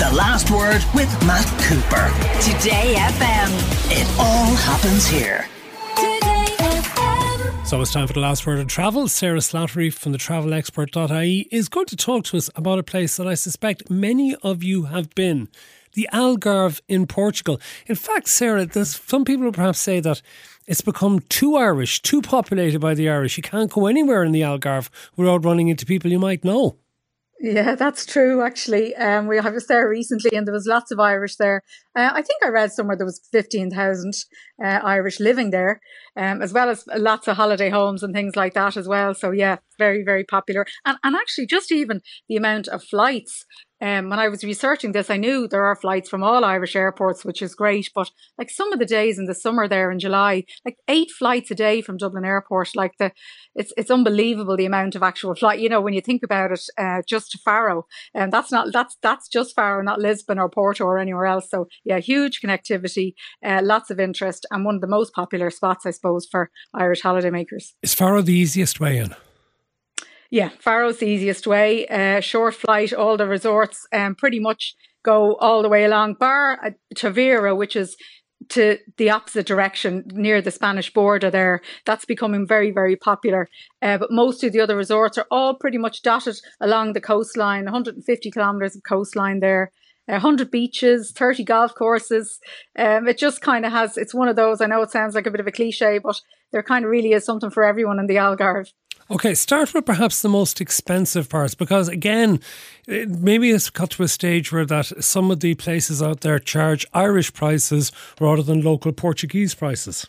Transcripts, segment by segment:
The Last Word with Matt Cooper. Today FM. It all happens here. Today FM. So it's time for the last word of travel. Sarah Slattery from the travelexpert.ie is going to talk to us about a place that I suspect many of you have been. The Algarve in Portugal. In fact, Sarah, there's some people who perhaps say that it's become too Irish, too populated by the Irish. You can't go anywhere in the Algarve without running into people you might know. Yeah, that's true. Actually, um, we I was there recently, and there was lots of Irish there. Uh, I think I read somewhere there was fifteen thousand uh, Irish living there, um, as well as lots of holiday homes and things like that as well. So yeah, very very popular. And and actually, just even the amount of flights um, when I was researching this, I knew there are flights from all Irish airports, which is great. But like some of the days in the summer there in July, like eight flights a day from Dublin Airport, like the, it's it's unbelievable the amount of actual flight. You know, when you think about it, uh, just to Faro, and um, that's not that's that's just Faro, not Lisbon or Porto or anywhere else. So yeah, huge connectivity, uh, lots of interest, and one of the most popular spots, I suppose, for Irish holidaymakers. Is Faro the easiest way in? Yeah, Faro's the easiest way. Uh, short flight, all the resorts um, pretty much go all the way along, bar uh, Tavira, which is to the opposite direction near the Spanish border there. That's becoming very, very popular. Uh, but most of the other resorts are all pretty much dotted along the coastline, 150 kilometres of coastline there. 100 beaches, 30 golf courses. Um, it just kind of has, it's one of those, I know it sounds like a bit of a cliche, but there kind of really is something for everyone in the Algarve. Okay, start with perhaps the most expensive parts because again, maybe it's got to a stage where that some of the places out there charge Irish prices rather than local Portuguese prices.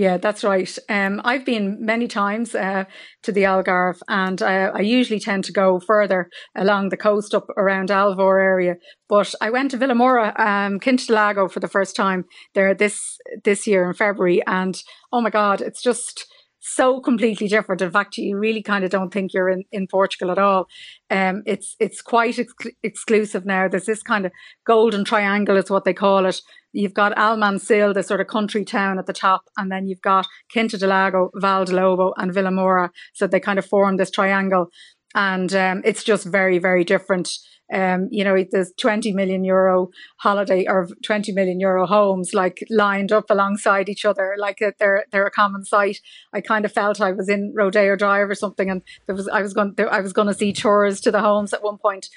Yeah, that's right. Um, I've been many times uh, to the Algarve, and uh, I usually tend to go further along the coast up around Alvor area. But I went to Vilamoura, um, Lago for the first time there this this year in February, and oh my God, it's just so completely different. In fact, you really kind of don't think you're in, in Portugal at all. Um, it's it's quite ex- exclusive now. There's this kind of golden triangle, is what they call it. You've got Almansil, the sort of country town at the top, and then you've got Quinta del Lago, Val de Lobo, and Vilamoura. So they kind of form this triangle, and um, it's just very very different. Um, you know, there's 20 million euro holiday or 20 million euro homes like lined up alongside each other, like they're they're a common sight. I kind of felt I was in Rodeo Drive or something, and there was I was going I was going to see tours to the homes at one point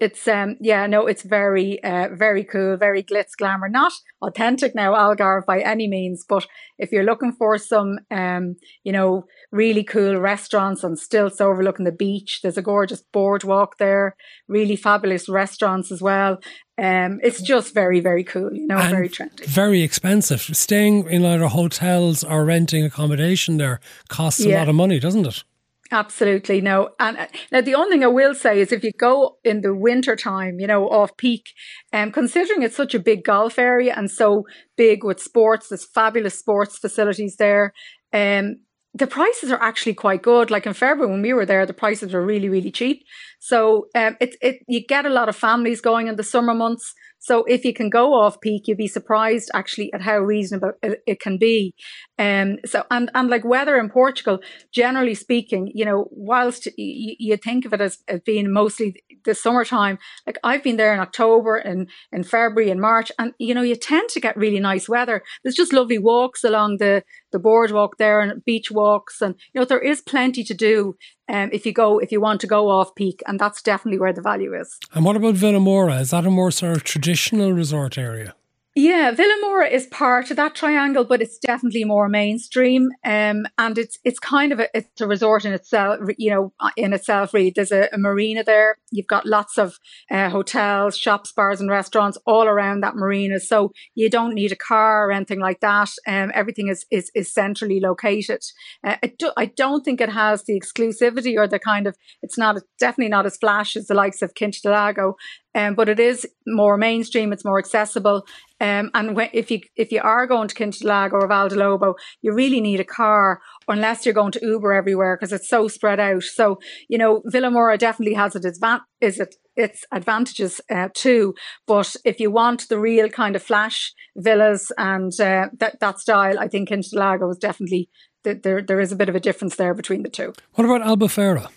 it's um yeah no it's very uh, very cool very glitz glamour. Not authentic now algarve by any means but if you're looking for some um you know really cool restaurants and stilts overlooking the beach there's a gorgeous boardwalk there really fabulous restaurants as well. Um it's just very very cool you know and very trendy. very expensive. Staying in either hotels or renting accommodation there costs yeah. a lot of money doesn't it Absolutely no. And uh, now the only thing I will say is if you go in the winter time, you know, off peak, um, considering it's such a big golf area and so big with sports, there's fabulous sports facilities there. Um, the prices are actually quite good. Like in February when we were there, the prices were really, really cheap. So um, it, it you get a lot of families going in the summer months. So if you can go off peak, you'd be surprised actually at how reasonable it, it can be. Um, so and and like weather in Portugal, generally speaking, you know, whilst you, you think of it as, as being mostly the summertime, like I've been there in October and in February and March, and you know, you tend to get really nice weather. There's just lovely walks along the the boardwalk there and beach walks, and you know, there is plenty to do um, if you go if you want to go off peak, and that's definitely where the value is. And what about Vilamoura? Is that a more sort of traditional resort area? Yeah, Vilamoura is part of that triangle, but it's definitely more mainstream. Um, and it's it's kind of a it's a resort in itself, you know, in itself. Really, there's a, a marina there. You've got lots of uh, hotels, shops, bars, and restaurants all around that marina. So you don't need a car or anything like that. Um, everything is is, is centrally located. Uh, I, do, I don't think it has the exclusivity or the kind of. It's not definitely not as flash as the likes of Lago. Um, but it is more mainstream. It's more accessible. Um, and if you if you are going to Quintalag or Val de Lobo, you really need a car, unless you're going to Uber everywhere because it's so spread out. So you know, Vilamoura definitely has its is it its advantages uh, too. But if you want the real kind of flash villas and uh, that that style, I think Quintalago is definitely there. There is a bit of a difference there between the two. What about Albufeira?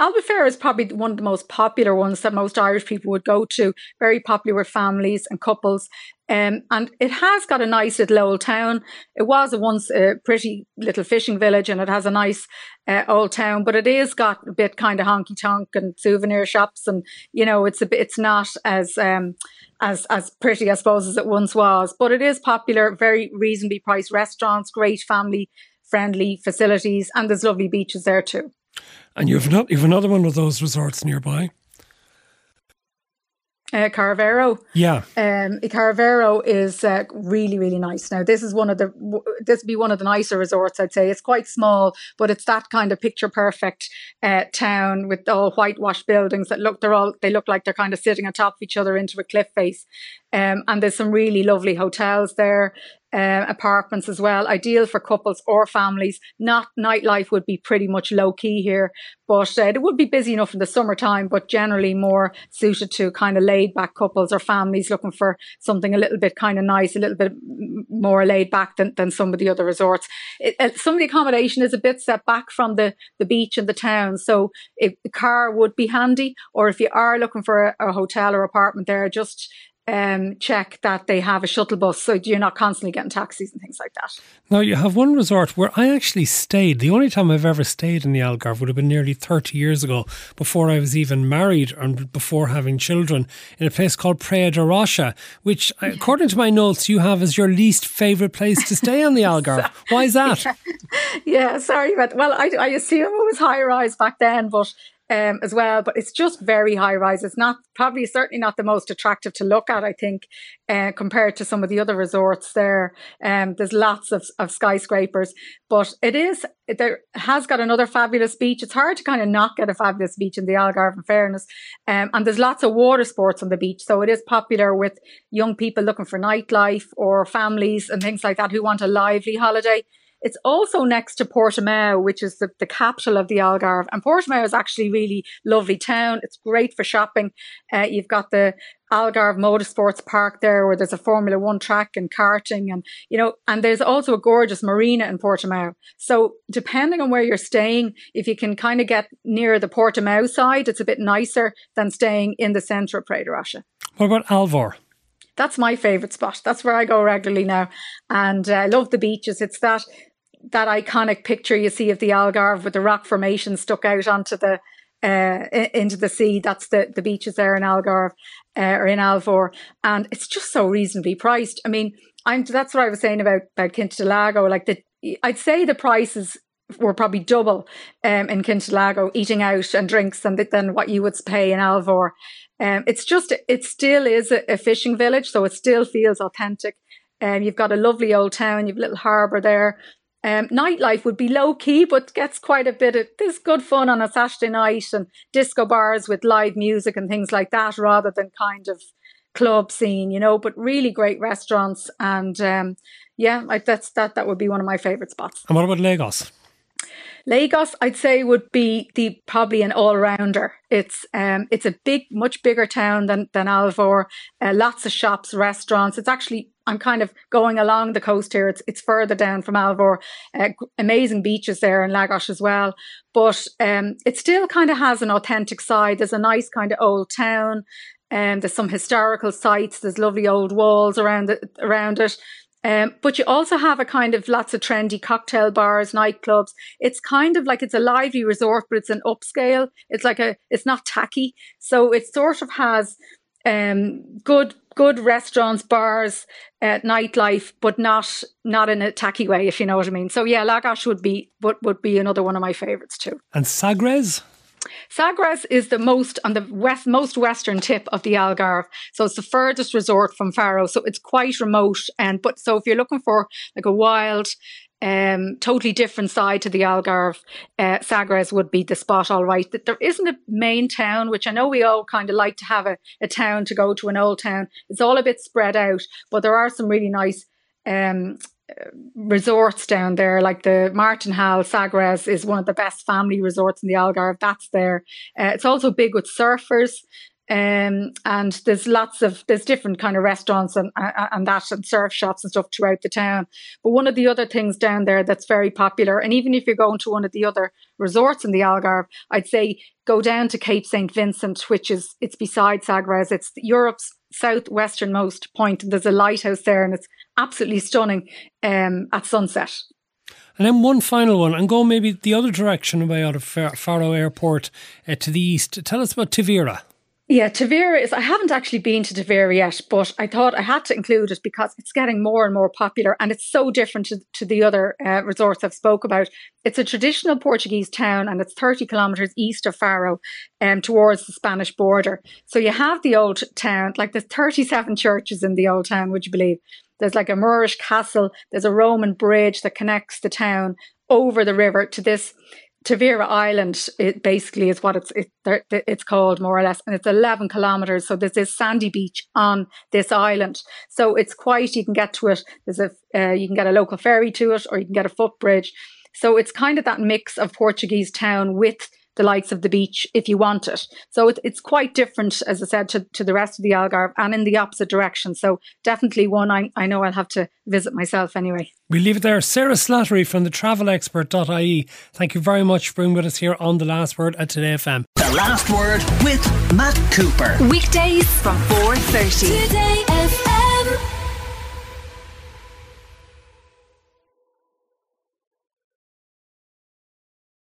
Albufeira is probably one of the most popular ones that most Irish people would go to. Very popular with families and couples. Um, and it has got a nice little old town. It was once a pretty little fishing village and it has a nice uh, old town, but it is got a bit kind of honky tonk and souvenir shops. And, you know, it's a bit, it's not as, um, as, as pretty, I suppose, as it once was, but it is popular, very reasonably priced restaurants, great family friendly facilities, and there's lovely beaches there too. And you've not, you've another one of those resorts nearby. Uh, Carvoeiro. Yeah. Um, Carvoeiro is uh, really, really nice. Now, this is one of the, this would be one of the nicer resorts, I'd say. It's quite small, but it's that kind of picture perfect uh, town with all whitewashed buildings that look, they're all, they look like they're kind of sitting on top of each other into a cliff face. Um, and there's some really lovely hotels there uh, apartments as well, ideal for couples or families. Not nightlife would be pretty much low key here, but uh, it would be busy enough in the summertime, but generally more suited to kind of laid back couples or families looking for something a little bit kind of nice, a little bit more laid back than, than some of the other resorts. It, uh, some of the accommodation is a bit set back from the, the beach and the town, so if the car would be handy, or if you are looking for a, a hotel or apartment there, just um, check that they have a shuttle bus so you're not constantly getting taxis and things like that. Now, you have one resort where I actually stayed. The only time I've ever stayed in the Algarve would have been nearly 30 years ago, before I was even married and before having children, in a place called Praia da Rocha, which, according to my notes, you have as your least favourite place to stay on the Algarve. Why is that? Yeah, yeah sorry, but well, I, I assume it was high rise back then, but um, as well, but it's just very high rise. It's not probably certainly not the most attractive to look at, I think, uh, compared to some of the other resorts there. Um, there's lots of, of skyscrapers, but it is, there has got another fabulous beach. It's hard to kind of not get a fabulous beach in the Algarve, in fairness. Um, and there's lots of water sports on the beach. So it is popular with young people looking for nightlife or families and things like that who want a lively holiday. It's also next to Portimao, which is the, the capital of the Algarve. And Portimao is actually really lovely town. It's great for shopping. Uh, you've got the Algarve Motorsports Park there, where there's a Formula One track and karting, and you know, and there's also a gorgeous marina in Portimao. So depending on where you're staying, if you can kind of get near the Portimao side, it's a bit nicer than staying in the centre of Praia da Rocha. What about Alvor? That's my favourite spot. That's where I go regularly now. And uh, I love the beaches. It's that that iconic picture you see of the Algarve with the rock formation stuck out onto the uh, into the sea. That's the the beaches there in Algarve uh, or in Alvor, and it's just so reasonably priced. I mean, I'm that's what I was saying about about Quinta Like the, I'd say the prices were probably double um, in Quinta eating out and drinks than than what you would pay in Alvor. Um, it's just it still is a, a fishing village, so it still feels authentic. Um, you've got a lovely old town, you've a little harbour there. Um, nightlife would be low key, but gets quite a bit of this good fun on a Saturday night and disco bars with live music and things like that, rather than kind of club scene, you know. But really great restaurants, and um, yeah, I, that's that. That would be one of my favorite spots. And what about Lagos? Lagos, I'd say, would be the probably an all rounder. It's um, it's a big, much bigger town than than Alvor. Uh, lots of shops, restaurants. It's actually I'm kind of going along the coast here. It's it's further down from Alvor. Uh, amazing beaches there in Lagos as well. But um, it still kind of has an authentic side. There's a nice kind of old town. And um, there's some historical sites. There's lovely old walls around it. Around it. Um, but you also have a kind of lots of trendy cocktail bars, nightclubs. It's kind of like it's a lively resort, but it's an upscale. It's like a, it's not tacky. So it sort of has um, good good restaurants, bars, uh, nightlife, but not not in a tacky way, if you know what I mean. So yeah, Lagos would be would, would be another one of my favourites too. And Sagres? Sagres is the most on the west most western tip of the Algarve. So it's the furthest resort from Faro. So it's quite remote. And but so if you're looking for like a wild um, totally different side to the Algarve, uh, Sagres would be the spot, All right, that there isn't a main town, which I know we all kind of like to have a, a town to go to, an old town. It's all a bit spread out, but there are some really nice um, resorts down there, like the Martinhal Sagres is one of the best family resorts in the Algarve. That's there. Uh, it's also big with surfers. Um, and there's lots of there's different kind of restaurants and and that and surf shops and stuff throughout the town. But one of the other things down there that's very popular, and even if you're going to one of the other resorts in the Algarve, I'd say go down to Cape St Vincent, which is it's beside Sagres. It's Europe's southwesternmost point. There's a lighthouse there, and it's absolutely stunning um, at sunset. And then one final one, and go maybe the other direction away out of Faro Airport uh, to the east. Tell us about Tavira. Yeah, Tavira is, I haven't actually been to Tavira yet, but I thought I had to include it because it's getting more and more popular and it's so different to, to the other uh, resorts I've spoke about. It's a traditional Portuguese town and it's 30 kilometres east of Faro um, towards the Spanish border. So you have the old town, like there's 37 churches in the old town, would you believe? There's like a Moorish castle, there's a Roman bridge that connects the town over the river to this Tavira Island, it basically is what it's it, it's called more or less, and it's 11 kilometers. So there's this sandy beach on this island. So it's quite you can get to it. There's a uh, you can get a local ferry to it, or you can get a footbridge. So it's kind of that mix of Portuguese town with the likes of the beach if you want it. So it, it's quite different, as I said, to, to the rest of the Algarve and in the opposite direction. So definitely one I, I know I'll have to visit myself anyway. We leave it there. Sarah Slattery from the travelexpert.ie. Thank you very much for being with us here on The Last Word at Today FM. The Last Word with Matt Cooper. Weekdays from 4.30. Today FM.